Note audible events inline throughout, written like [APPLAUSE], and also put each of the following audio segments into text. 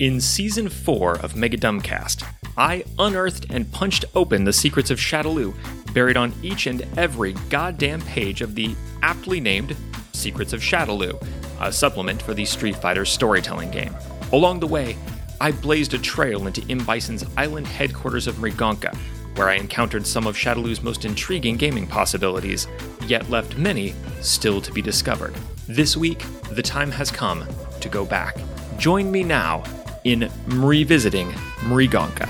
In season 4 of Mega Dumbcast, I unearthed and punched open the secrets of Shadaloo, buried on each and every goddamn page of the aptly named Secrets of Shadaloo, a supplement for the Street Fighter storytelling game. Along the way, I blazed a trail into M. Bison's island headquarters of Mriganka, where I encountered some of Shadaloo's most intriguing gaming possibilities, yet left many still to be discovered. This week, the time has come to go back. Join me now in revisiting Mriganka.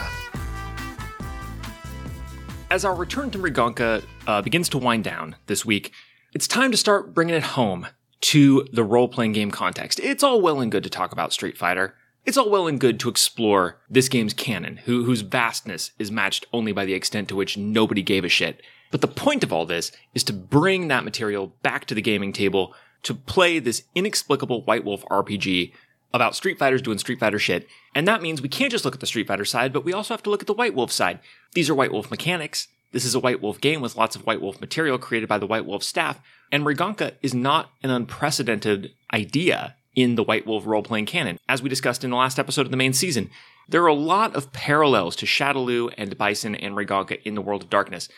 As our return to Mriganka uh, begins to wind down this week, it's time to start bringing it home to the role playing game context. It's all well and good to talk about Street Fighter. It's all well and good to explore this game's canon, who, whose vastness is matched only by the extent to which nobody gave a shit. But the point of all this is to bring that material back to the gaming table to play this inexplicable White Wolf RPG about Street Fighters doing Street Fighter shit. And that means we can't just look at the Street Fighter side, but we also have to look at the White Wolf side. These are White Wolf mechanics. This is a White Wolf game with lots of White Wolf material created by the White Wolf staff. And Mriganka is not an unprecedented idea in the White Wolf role playing canon. As we discussed in the last episode of the main season, there are a lot of parallels to Shadaloo and Bison and Mriganka in the World of Darkness.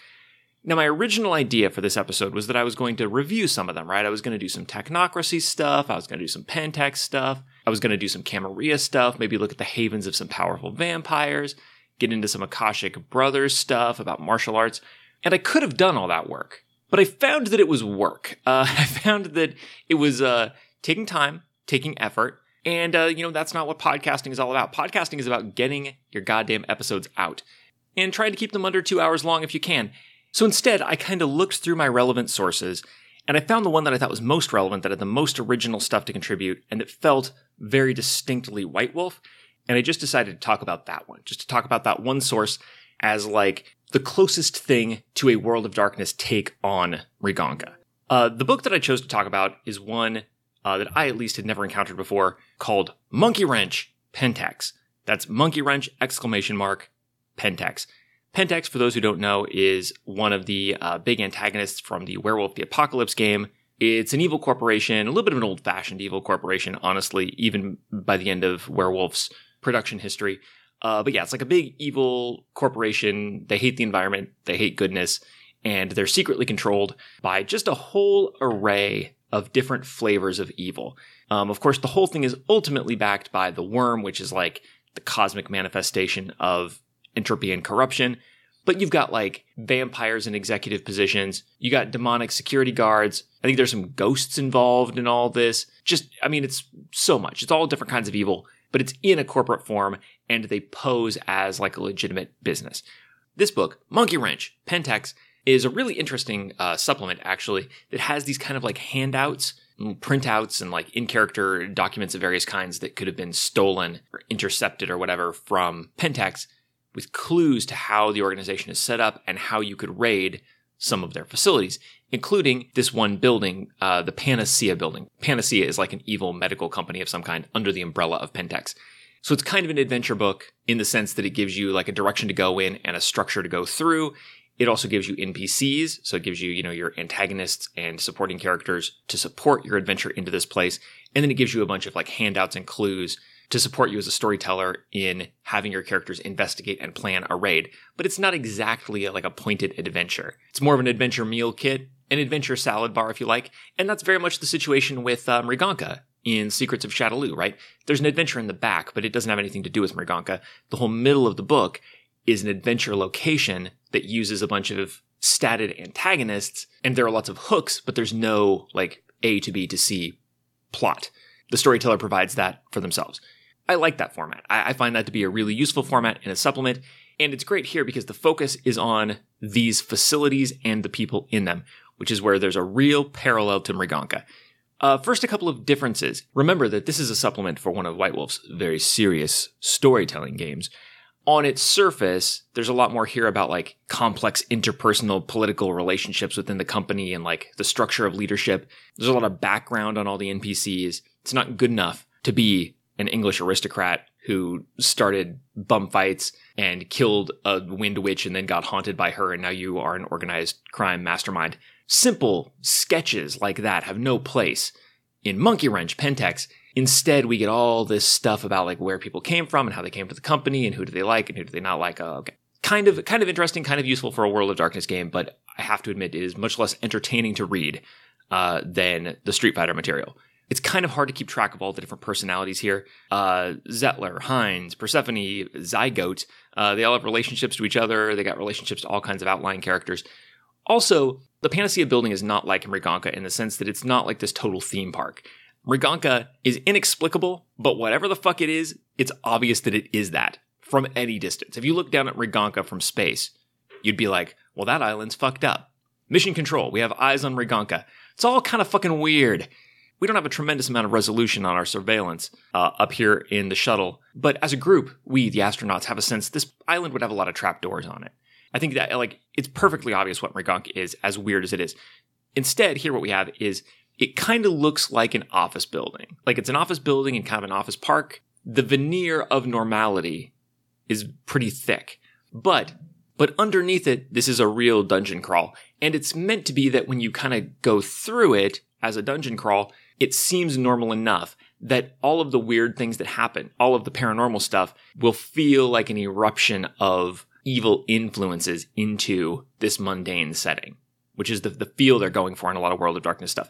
Now, my original idea for this episode was that I was going to review some of them, right? I was going to do some technocracy stuff, I was going to do some Pentex stuff, I was going to do some Camarilla stuff, maybe look at the havens of some powerful vampires, get into some Akashic Brothers stuff about martial arts, and I could have done all that work. But I found that it was work. [LAUGHS] Uh, I found that it was uh, taking time, taking effort, and uh, you know that's not what podcasting is all about. Podcasting is about getting your goddamn episodes out and trying to keep them under two hours long if you can. So instead, I kind of looked through my relevant sources and I found the one that I thought was most relevant, that had the most original stuff to contribute, and that felt very distinctly White Wolf. And I just decided to talk about that one, just to talk about that one source as like the closest thing to a World of Darkness take on Mriganka. Uh, the book that I chose to talk about is one uh, that I at least had never encountered before called Monkey Wrench Pentex. That's Monkey Wrench exclamation mark Pentex. Pentex, for those who don't know, is one of the uh, big antagonists from the Werewolf the Apocalypse game. It's an evil corporation, a little bit of an old fashioned evil corporation, honestly, even by the end of Werewolf's production history. Uh, but yeah, it's like a big evil corporation. They hate the environment, they hate goodness, and they're secretly controlled by just a whole array of different flavors of evil. Um, of course, the whole thing is ultimately backed by the worm, which is like the cosmic manifestation of entropy and corruption. But you've got like vampires in executive positions. You got demonic security guards. I think there's some ghosts involved in all this. Just, I mean, it's so much. It's all different kinds of evil, but it's in a corporate form and they pose as like a legitimate business. This book, Monkey Wrench, Pentex, is a really interesting uh, supplement actually that has these kind of like handouts printouts and like in character documents of various kinds that could have been stolen or intercepted or whatever from Pentex with clues to how the organization is set up and how you could raid some of their facilities, including this one building, uh, the Panacea building. Panacea is like an evil medical company of some kind under the umbrella of Pentex. So it's kind of an adventure book in the sense that it gives you like a direction to go in and a structure to go through. It also gives you NPCs, so it gives you, you know, your antagonists and supporting characters to support your adventure into this place. And then it gives you a bunch of like handouts and clues to support you as a storyteller in having your characters investigate and plan a raid. But it's not exactly like a pointed adventure. It's more of an adventure meal kit, an adventure salad bar, if you like. And that's very much the situation with um, Mriganka in Secrets of Shadaloo, right? There's an adventure in the back, but it doesn't have anything to do with Mriganka. The whole middle of the book is an adventure location that uses a bunch of statted antagonists, and there are lots of hooks, but there's no like A to B to C plot. The storyteller provides that for themselves. I like that format. I, I find that to be a really useful format in a supplement. And it's great here because the focus is on these facilities and the people in them, which is where there's a real parallel to Mriganka. Uh, first, a couple of differences. Remember that this is a supplement for one of White Wolf's very serious storytelling games. On its surface, there's a lot more here about like complex interpersonal political relationships within the company and like the structure of leadership. There's a lot of background on all the NPCs. It's not good enough to be an English aristocrat who started bum fights and killed a wind witch and then got haunted by her, and now you are an organized crime mastermind. Simple sketches like that have no place in Monkey Wrench Pentex. Instead, we get all this stuff about like where people came from and how they came to the company and who do they like and who do they not like. Oh, okay. Kind of, kind of interesting, kind of useful for a World of Darkness game, but I have to admit it is much less entertaining to read uh, than the Street Fighter material. It's kind of hard to keep track of all the different personalities here. Uh, Zetler, Heinz, Persephone, Zygote, uh, they all have relationships to each other. They got relationships to all kinds of outlying characters. Also, the Panacea building is not like Mriganka in the sense that it's not like this total theme park. Mriganka is inexplicable, but whatever the fuck it is, it's obvious that it is that from any distance. If you look down at Mriganka from space, you'd be like, well, that island's fucked up. Mission control, we have eyes on Mriganka. It's all kind of fucking weird. We don't have a tremendous amount of resolution on our surveillance uh, up here in the shuttle, but as a group, we, the astronauts, have a sense this island would have a lot of trapdoors on it. I think that like it's perfectly obvious what Mriganka is, as weird as it is. Instead, here what we have is it kind of looks like an office building. Like it's an office building and kind of an office park. The veneer of normality is pretty thick. But but underneath it, this is a real dungeon crawl. And it's meant to be that when you kind of go through it as a dungeon crawl, it seems normal enough that all of the weird things that happen, all of the paranormal stuff, will feel like an eruption of evil influences into this mundane setting, which is the, the feel they're going for in a lot of World of Darkness stuff.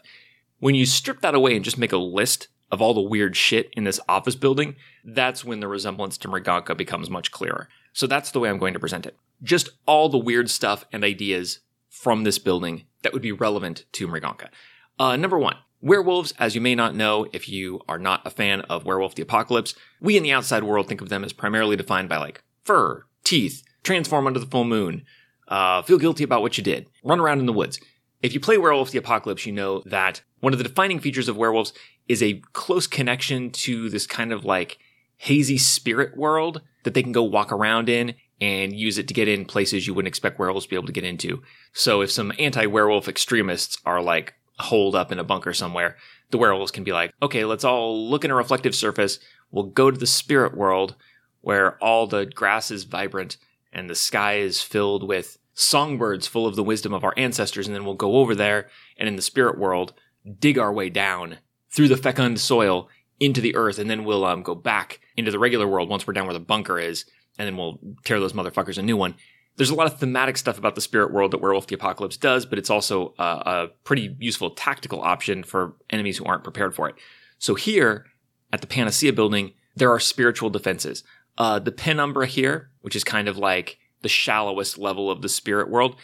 When you strip that away and just make a list of all the weird shit in this office building, that's when the resemblance to Mriganka becomes much clearer. So that's the way I'm going to present it. Just all the weird stuff and ideas from this building that would be relevant to Mriganka. Uh, number one, werewolves, as you may not know if you are not a fan of Werewolf the Apocalypse, we in the outside world think of them as primarily defined by like fur, teeth, transform under the full moon, uh, feel guilty about what you did, run around in the woods. If you play Werewolf the Apocalypse, you know that one of the defining features of werewolves is a close connection to this kind of like hazy spirit world that they can go walk around in and use it to get in places you wouldn't expect werewolves to be able to get into. So if some anti-werewolf extremists are like holed up in a bunker somewhere, the werewolves can be like, okay, let's all look in a reflective surface. We'll go to the spirit world where all the grass is vibrant and the sky is filled with songbirds full of the wisdom of our ancestors. And then we'll go over there and in the spirit world, dig our way down through the fecund soil into the earth. And then we'll um, go back into the regular world once we're down where the bunker is. And then we'll tear those motherfuckers a new one. There's a lot of thematic stuff about the spirit world that Werewolf the Apocalypse does, but it's also a, a pretty useful tactical option for enemies who aren't prepared for it. So here at the Panacea building, there are spiritual defenses. Uh, the penumbra here, which is kind of like the shallowest level of the spirit world,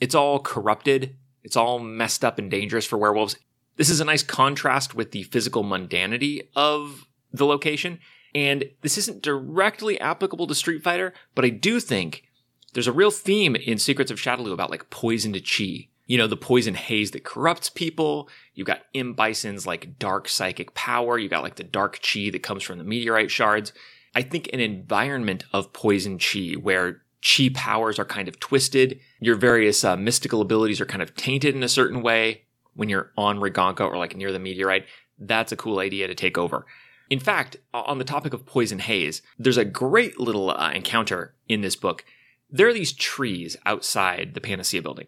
it's all corrupted. It's all messed up and dangerous for werewolves. This is a nice contrast with the physical mundanity of the location. And this isn't directly applicable to Street Fighter, but I do think there's a real theme in Secrets of Shadaloo about like poisoned chi. You know, the poison haze that corrupts people. You've got M. Bison's like dark psychic power. You've got like the dark chi that comes from the meteorite shards. I think an environment of poison chi where chi powers are kind of twisted, your various uh, mystical abilities are kind of tainted in a certain way when you're on Mriganka or like near the meteorite. That's a cool idea to take over. In fact, on the topic of poison haze, there's a great little uh, encounter in this book. There are these trees outside the Panacea building,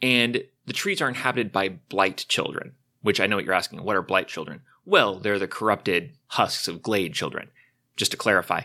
and the trees are inhabited by blight children, which I know what you're asking. What are blight children? Well, they're the corrupted husks of Glade children just to clarify.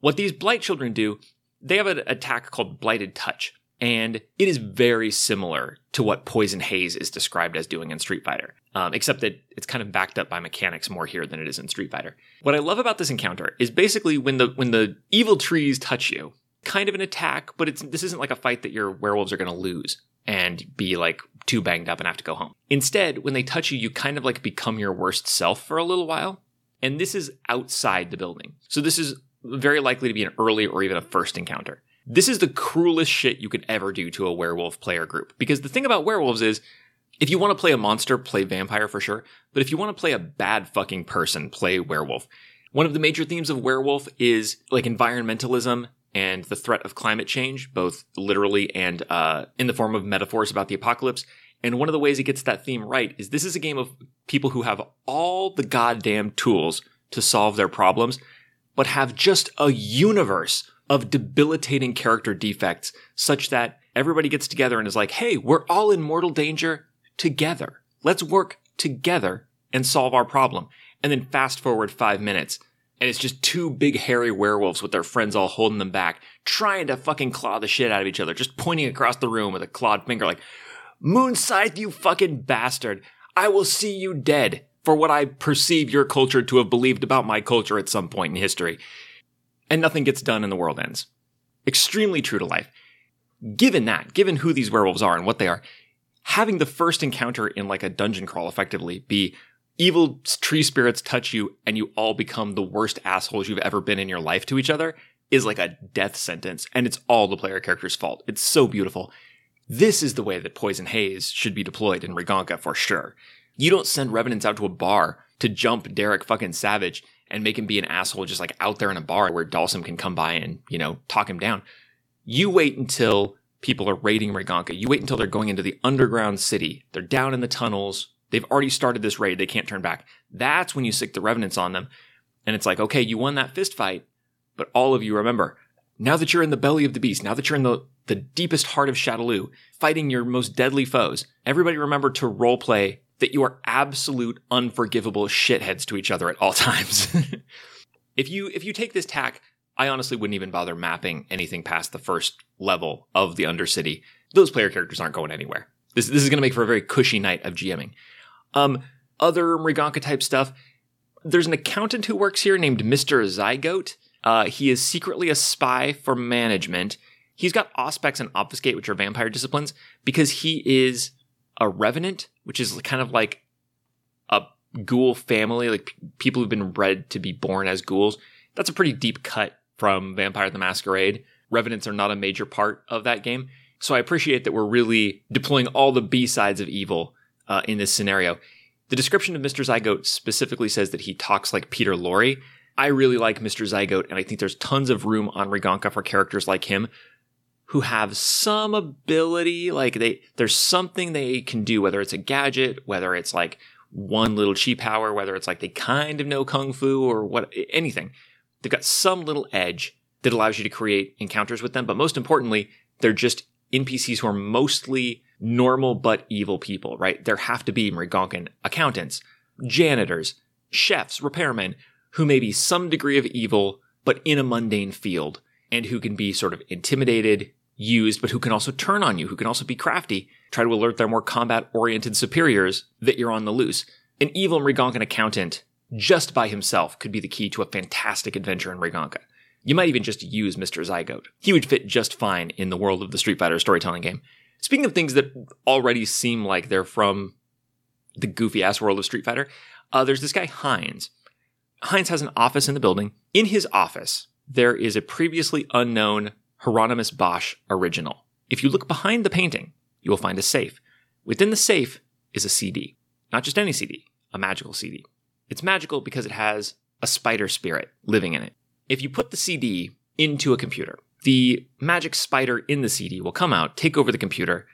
What these Blight children do, they have an attack called Blighted Touch, and it is very similar to what Poison Haze is described as doing in Street Fighter, um, except that it's kind of backed up by mechanics more here than it is in Street Fighter. What I love about this encounter is basically when the when the evil trees touch you, kind of an attack, but it's this isn't like a fight that your werewolves are going to lose and be like too banged up and have to go home. Instead, when they touch you, you kind of like become your worst self for a little while and this is outside the building. So this is very likely to be an early or even a first encounter. This is the cruelest shit you could ever do to a werewolf player group. Because the thing about werewolves is, if you want to play a monster, play vampire for sure. But if you want to play a bad fucking person, play werewolf. One of the major themes of werewolf is like environmentalism and the threat of climate change, both literally and uh, in the form of metaphors about the apocalypse. And one of the ways it gets that theme right is this is a game of people who have all the goddamn tools to solve their problems, but have just a universe of debilitating character defects such that everybody gets together and is like, hey, we're all in mortal danger together. Let's work together and solve our problem. And then fast forward five minutes, and it's just two big hairy werewolves with their friends all holding them back, trying to fucking claw the shit out of each other, just pointing across the room with a clawed finger like, Moonscythe, you fucking bastard. I will see you dead for what I perceive your culture to have believed about my culture at some point in history. And nothing gets done and the world ends. Extremely true to life. Given that, given who these werewolves are and what they are, having the first encounter in like a dungeon crawl effectively be evil tree spirits touch you and you all become the worst assholes you've ever been in your life to each other is like a death sentence and it's all the player character's fault. It's so beautiful. This is the way that Poison Haze should be deployed in Mriganka for sure. You don't send revenants out to a bar to jump Derek fucking Savage and make him be an asshole just like out there in a bar where Dhalsim can come by and, you know, talk him down. You wait until people are raiding Mriganka. You wait until they're going into the underground city. They're down in the tunnels. They've already started this raid. They can't turn back. That's when you sick the revenants on them. And it's like, okay, you won that fist fight, but all of you remember, now that you're in the belly of the beast, now that you're in the, the deepest heart of Shadaloo, fighting your most deadly foes, everybody remember to roleplay that you are absolute unforgivable shitheads to each other at all [LAUGHS] times. [LAUGHS] if you if you take this tack, I honestly wouldn't even bother mapping anything past the first level of the Undercity. Those player characters aren't going anywhere. This this is going to make for a very cushy night of GMing. Um, other Mriganka type stuff. There's an accountant who works here named Mr. Zygote. Uh, he is secretly a spy for management. He's got Auspex and Obfuscate, which are vampire disciplines, because he is a revenant, which is kind of like a ghoul family, like p- people who've been bred to be born as ghouls. That's a pretty deep cut from Vampire the Masquerade. Revenants are not a major part of that game. So I appreciate that we're really deploying all the B sides of evil uh, in this scenario. The description of Mr. Zygote specifically says that he talks like Peter Lorre. I really like Mr. Zygote, and I think there's tons of room on Mriganka for characters like him who have some ability, like they there's something they can do, whether it's a gadget, whether it's like one little chi power, whether it's like they kind of know kung fu or what anything. They've got some little edge that allows you to create encounters with them, but most importantly, they're just NPCs who are mostly normal but evil people, right? There have to be Mrigankan accountants, janitors, chefs, repairmen, who may be some degree of evil, but in a mundane field, and who can be sort of intimidated, used, but who can also turn on you, who can also be crafty, try to alert their more combat oriented superiors that you're on the loose. An evil Mrigankan accountant, just by himself, could be the key to a fantastic adventure in Mriganka. You might even just use Mr. Zygote. He would fit just fine in the world of the Street Fighter storytelling game. Speaking of things that already seem like they're from the goofy ass world of Street Fighter, uh, there's this guy, Heinz. Heinz has an office in the building. In his office, there is a previously unknown Hieronymus Bosch original. If you look behind the painting, you will find a safe. Within the safe is a CD. Not just any CD, a magical CD. It's magical because it has a spider spirit living in it. If you put the CD into a computer, the magic spider in the CD will come out, take over the computer,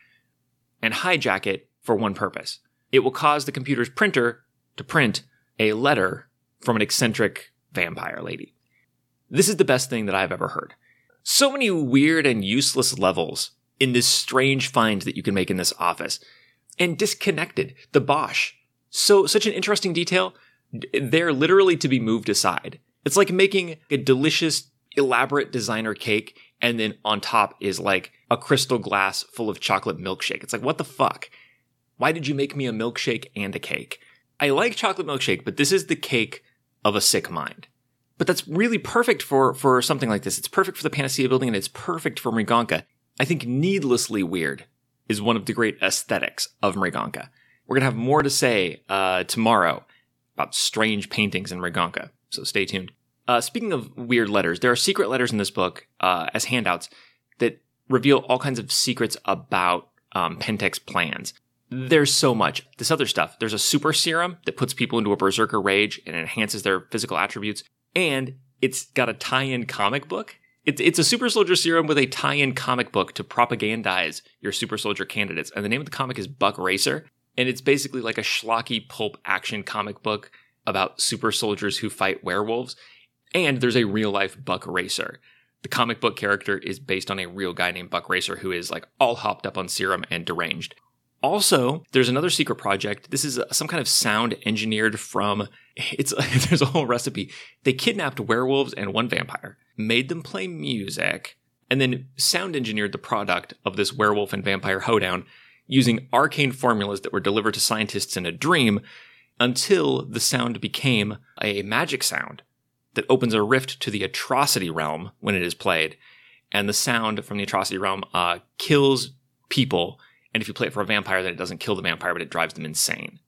and hijack it for one purpose. It will cause the computer's printer to print a letter from an eccentric vampire lady. This is the best thing that I've ever heard so many weird and useless levels in this strange find that you can make in this office. And disconnected, the Bosch. So, such an interesting detail. They're literally to be moved aside. It's like making a delicious, elaborate designer cake, and then on top is like a crystal glass full of chocolate milkshake. It's like, what the fuck? Why did you make me a milkshake and a cake? I like chocolate milkshake, but this is the cake of a sick mind. But that's really perfect for, for something like this. It's perfect for the Panacea building and it's perfect for Mriganka. I think needlessly weird is one of the great aesthetics of Mriganka. We're going to have more to say uh, tomorrow about strange paintings in Mriganka, so stay tuned. Uh, speaking of weird letters, there are secret letters in this book uh, as handouts that reveal all kinds of secrets about um, plans. There's so much. This other stuff. There's a super serum that puts people into a berserker rage and enhances their physical attributes and it's got a tie-in comic book. It's it's a super soldier serum with a tie-in comic book to propagandize your super soldier candidates. And the name of the comic is Buck Racer, and it's basically like a schlocky pulp action comic book about super soldiers who fight werewolves. And there's a real life Buck Racer. The comic book character is based on a real guy named Buck Racer who is like all hopped up on serum and deranged. Also, there's another secret project. This is uh, some kind of sound engineered from [LAUGHS] it's [LAUGHS] there's a whole recipe. They kidnapped werewolves and one vampire, made them play music, and then sound engineered the product of this werewolf and vampire hoedown using arcane formulas that were delivered to scientists in a dream until the sound became a magic sound that opens a rift to the atrocity realm when it is played. And the sound from the atrocity realm uh, kills people. And if you play it for a vampire, then it doesn't kill the vampire, but it drives them insane.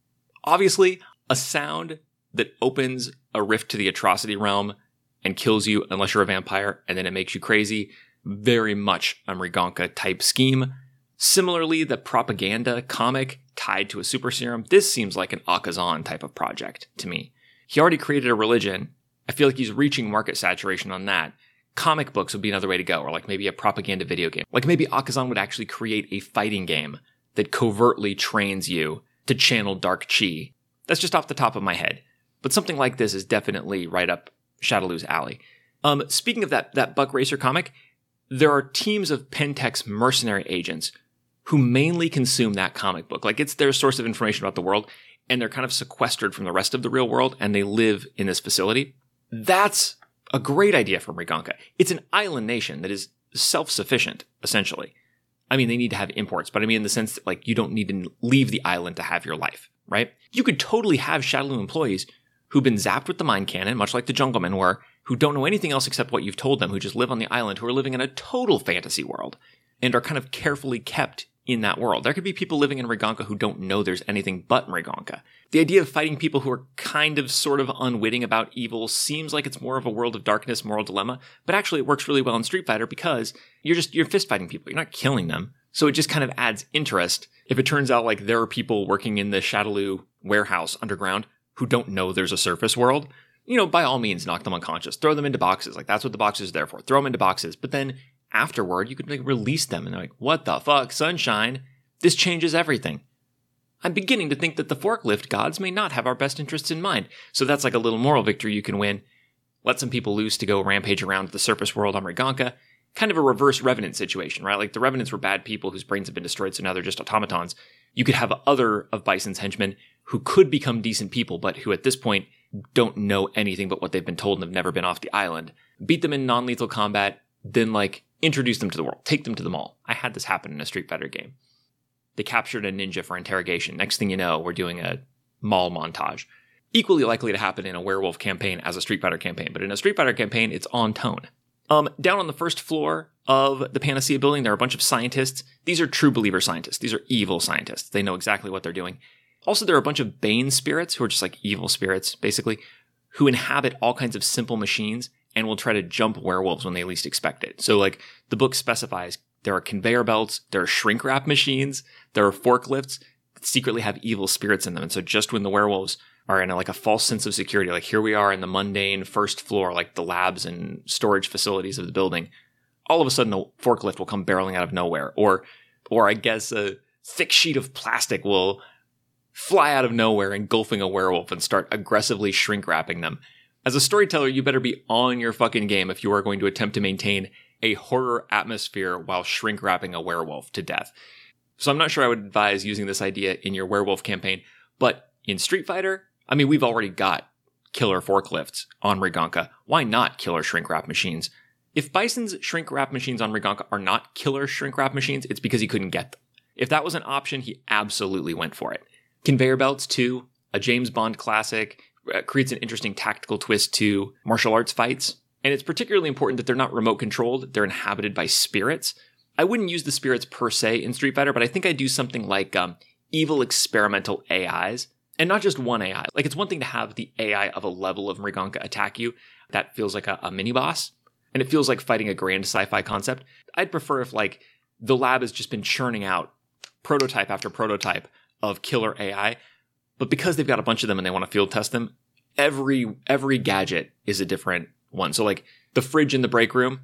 Obviously, a sound that opens a rift to the atrocity realm and kills you unless you're a vampire, and then it makes you crazy. Very much a Mriganka type scheme. Similarly, the propaganda comic tied to a super serum, this seems like an Akazan type of project to me. He already created a religion. I feel like he's reaching market saturation on that. Comic books would be another way to go, or like maybe a propaganda video game. Like maybe Akazan would actually create a fighting game that covertly trains you to channel dark chi. That's just off the top of my head. But something like this is definitely right up Shadaloo's alley. Um, speaking of that, that Buck Racer comic, there are teams of Pentex mercenary agents who mainly consume that comic book. Like it's their source of information about the world, and they're kind of sequestered from the rest of the real world, and they live in this facility. That's a great idea for Mriganka. It's an island nation that is self-sufficient, essentially. I mean, they need to have imports, but I mean in the sense that like you don't need to leave the island to have your life, right? You could totally have Shadaloo employees who've been zapped with the mind cannon, much like the Junglemen were, who don't know anything else except what you've told them, who just live on the island, who are living in a total fantasy world and are kind of carefully kept in that world. There could be people living in Mriganka who don't know there's anything but Mriganka. The idea of fighting people who are kind of sort of unwitting about evil seems like it's more of a world of darkness, moral dilemma, but actually it works really well in Street Fighter because you're just, you're fist fighting people. You're not killing them. So it just kind of adds interest. If it turns out like there are people working in the Shadaloo warehouse underground who don't know there's a surface world, you know, by all means, knock them unconscious, throw them into boxes. Like that's what the box is there for. Throw them into boxes. But then afterward, you could like release them and they're like, what the fuck, sunshine? This changes everything. I'm beginning to think that the forklift gods may not have our best interests in mind. So that's like a little moral victory you can win. Let some people loose to go rampage around the surface world on Mriganka. Kind of a reverse Revenant situation, right? Like the Revenants were bad people whose brains have been destroyed, so now they're just automatons. You could have other of Bison's henchmen who could become decent people, but who at this point don't know anything but what they've been told and have never been off the island. Beat them in non lethal combat, then like introduce them to the world, take them to the mall. I had this happen in a Street Fighter game. They captured a ninja for interrogation. Next thing you know, we're doing a mall montage. Equally likely to happen in a werewolf campaign as a Street Fighter campaign, but in a Street Fighter campaign, it's on tone. Um, down on the first floor of the Panacea building, there are a bunch of scientists. These are true believer scientists. These are evil scientists. They know exactly what they're doing. Also, there are a bunch of Bane spirits who are just like evil spirits, basically, who inhabit all kinds of simple machines and will try to jump werewolves when they least expect it. So, like, the book specifies there are conveyor belts, there are shrink wrap machines, there are forklifts that secretly have evil spirits in them. And so, just when the werewolves are in a, like a false sense of security, like here we are in the mundane first floor, like the labs and storage facilities of the building, all of a sudden a forklift will come barreling out of nowhere, or, or I guess a thick sheet of plastic will fly out of nowhere, engulfing a werewolf and start aggressively shrink wrapping them. As a storyteller, you better be on your fucking game if you are going to attempt to maintain a horror atmosphere while shrink wrapping a werewolf to death. So I'm not sure I would advise using this idea in your werewolf campaign, but in Street Fighter, I mean, we've already got killer forklifts on Mriganka. Why not killer shrink wrap machines? If Bison's shrink wrap machines on Mriganka are not killer shrink wrap machines, it's because he couldn't get them. If that was an option, he absolutely went for it. Conveyor belts, too, a James Bond classic, uh, creates an interesting tactical twist to martial arts fights. And it's particularly important that they're not remote controlled, they're inhabited by spirits. I wouldn't use the spirits per se in Street Fighter, but I think I'd do something like um, evil experimental AIs. And not just one AI. Like, it's one thing to have the AI of a level of Mriganka attack you. That feels like a, a mini boss. And it feels like fighting a grand sci fi concept. I'd prefer if, like, the lab has just been churning out prototype after prototype of killer AI. But because they've got a bunch of them and they want to field test them, every every gadget is a different one. So like the fridge in the break room,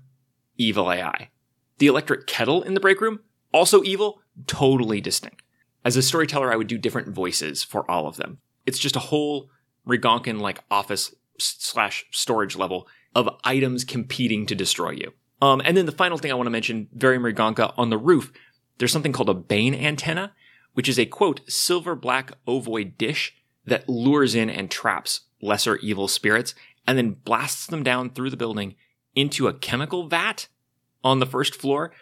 evil AI. The electric kettle in the break room, also evil, totally distinct. As a storyteller, I would do different voices for all of them. It's just a whole Mrigankan like office slash storage level of items competing to destroy you. Um, and then the final thing I want to mention, very Mriganka, on the roof, there's something called a Bane antenna, which is a quote, silver black ovoid dish that lures in and traps lesser evil spirits and then blasts them down through the building into a chemical vat on the first floor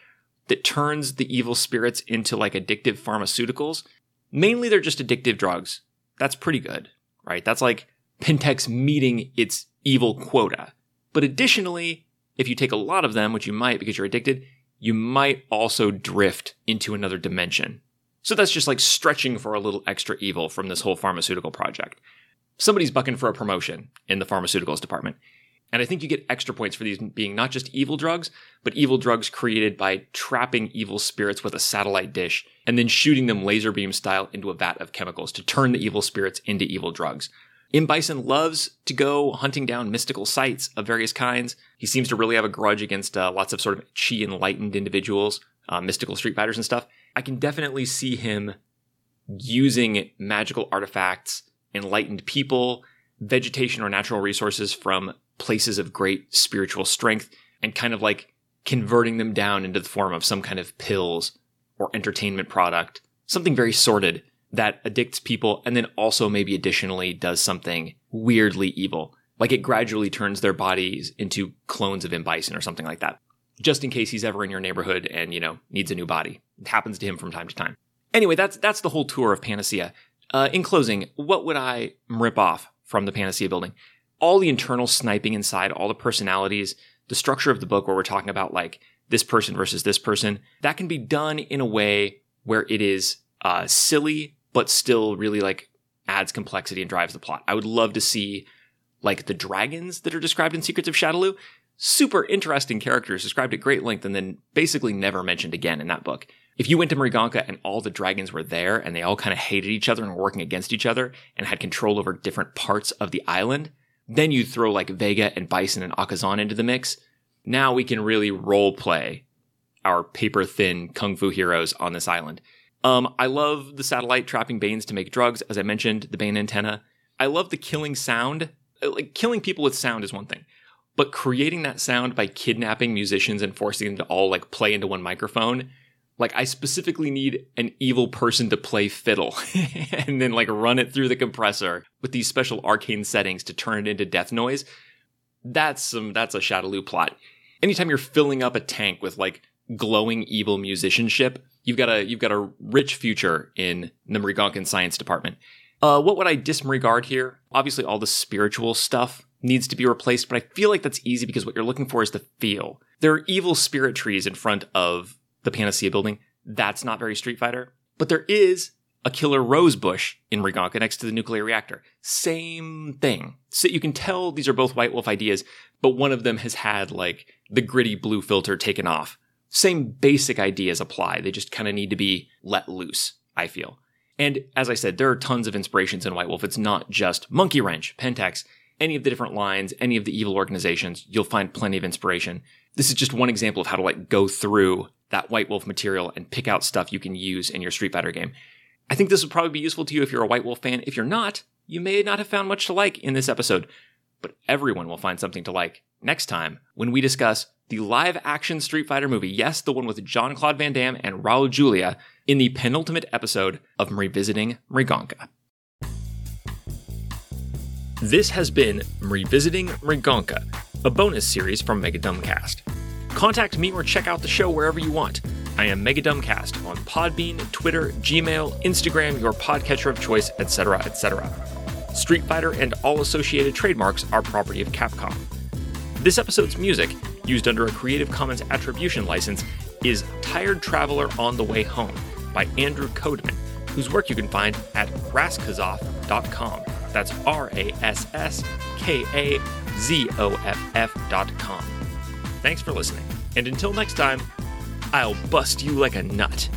that turns the evil spirits into like addictive pharmaceuticals. Mainly they're just addictive drugs. That's pretty good, right? That's like Pentex meeting its evil quota. But additionally, if you take a lot of them, which you might because you're addicted, you might also drift into another dimension. So that's just like stretching for a little extra evil from this whole pharmaceutical project. Somebody's bucking for a promotion in the pharmaceuticals department. And I think you get extra points for these being not just evil drugs, but evil drugs created by trapping evil spirits with a satellite dish and then shooting them laser beam style into a vat of chemicals to turn the evil spirits into evil drugs. M. Bison loves to go hunting down mystical sites of various kinds. He seems to really have a grudge against uh, lots of sort of chi enlightened individuals, uh, mystical street fighters and stuff. I can definitely see him using magical artifacts, enlightened people, vegetation or natural resources from places of great spiritual strength and kind of like converting them down into the form of some kind of pills or entertainment product, something very sordid that addicts people and then also maybe additionally does something weirdly evil. Like it gradually turns their bodies into clones of M. Bison or something like that. Just in case he's ever in your neighborhood and, you know, needs a new body. It happens to him from time to time. Anyway, that's that's the whole tour of Panacea. Uh, in closing, what would I rip off from the Panacea building? all the internal sniping inside, all the personalities, the structure of the book where we're talking about like this person versus this person, that can be done in a way where it is uh, silly, but still really like adds complexity and drives the plot. I would love to see like the dragons that are described in Secrets of Shadaloo. Super interesting characters described at great length and then basically never mentioned again in that book. If you went to Mriganka and all the dragons were there and they all kind of hated each other and were working against each other and had control over different parts of the island, then you throw like Vega and Bison and Akazan into the mix. Now we can really role play our paper thin kung fu heroes on this island. Um, I love the satellite trapping Banes to make drugs. As I mentioned, the Bane antenna. I love the killing sound. Uh, like killing people with sound is one thing, but creating that sound by kidnapping musicians and forcing them to all like play into one microphone like I specifically need an evil person to play fiddle [LAUGHS] and then like run it through the compressor with these special arcane settings to turn it into death noise. That's some that's a Shadaloo plot. Anytime you're filling up a tank with like glowing evil musicianship, you've got a you've got a rich future in the Mrigankan science department. Uh, what would I disregard here? Obviously, all the spiritual stuff needs to be replaced, but I feel like that's easy because what you're looking for is the feel. There are evil spirit trees in front of the Panacea building. That's not very Street Fighter. But there is a killer rose bush in Mriganka next to the nuclear reactor. Same thing. So you can tell these are both White Wolf ideas, but one of them has had like the gritty blue filter taken off. Same basic ideas apply. They just kind of need to be let loose, I feel. And as I said, there are tons of inspirations in White Wolf. It's not just Monkey Wrench, Pentex, any of the different lines, any of the evil organizations. You'll find plenty of inspiration. This is just one example of how to like go through that White Wolf material and pick out stuff you can use in your Street Fighter game. I think this would probably be useful to you if you're a White Wolf fan. If you're not, you may not have found much to like in this episode, but everyone will find something to like next time when we discuss the live action Street Fighter movie. Yes, the one with Jean Claude Van Damme and Raul Julia in the penultimate episode of Revisiting Mriganka. This has been Revisiting Mriganka, a bonus series from Megadumbcast. Contact me or check out the show wherever you want. I am Megadumbcast on Podbean, Twitter, Gmail, Instagram, your podcatcher of choice, etc., etc. Street Fighter and all associated trademarks are property of Capcom. This episode's music, used under a Creative Commons Attribution license, is Tired Traveler on the Way Home by Andrew Codeman, whose work you can find at rasskazoff.com. That's R A S S K A Z O F F.com. Thanks for listening, and until next time, I'll bust you like a nut.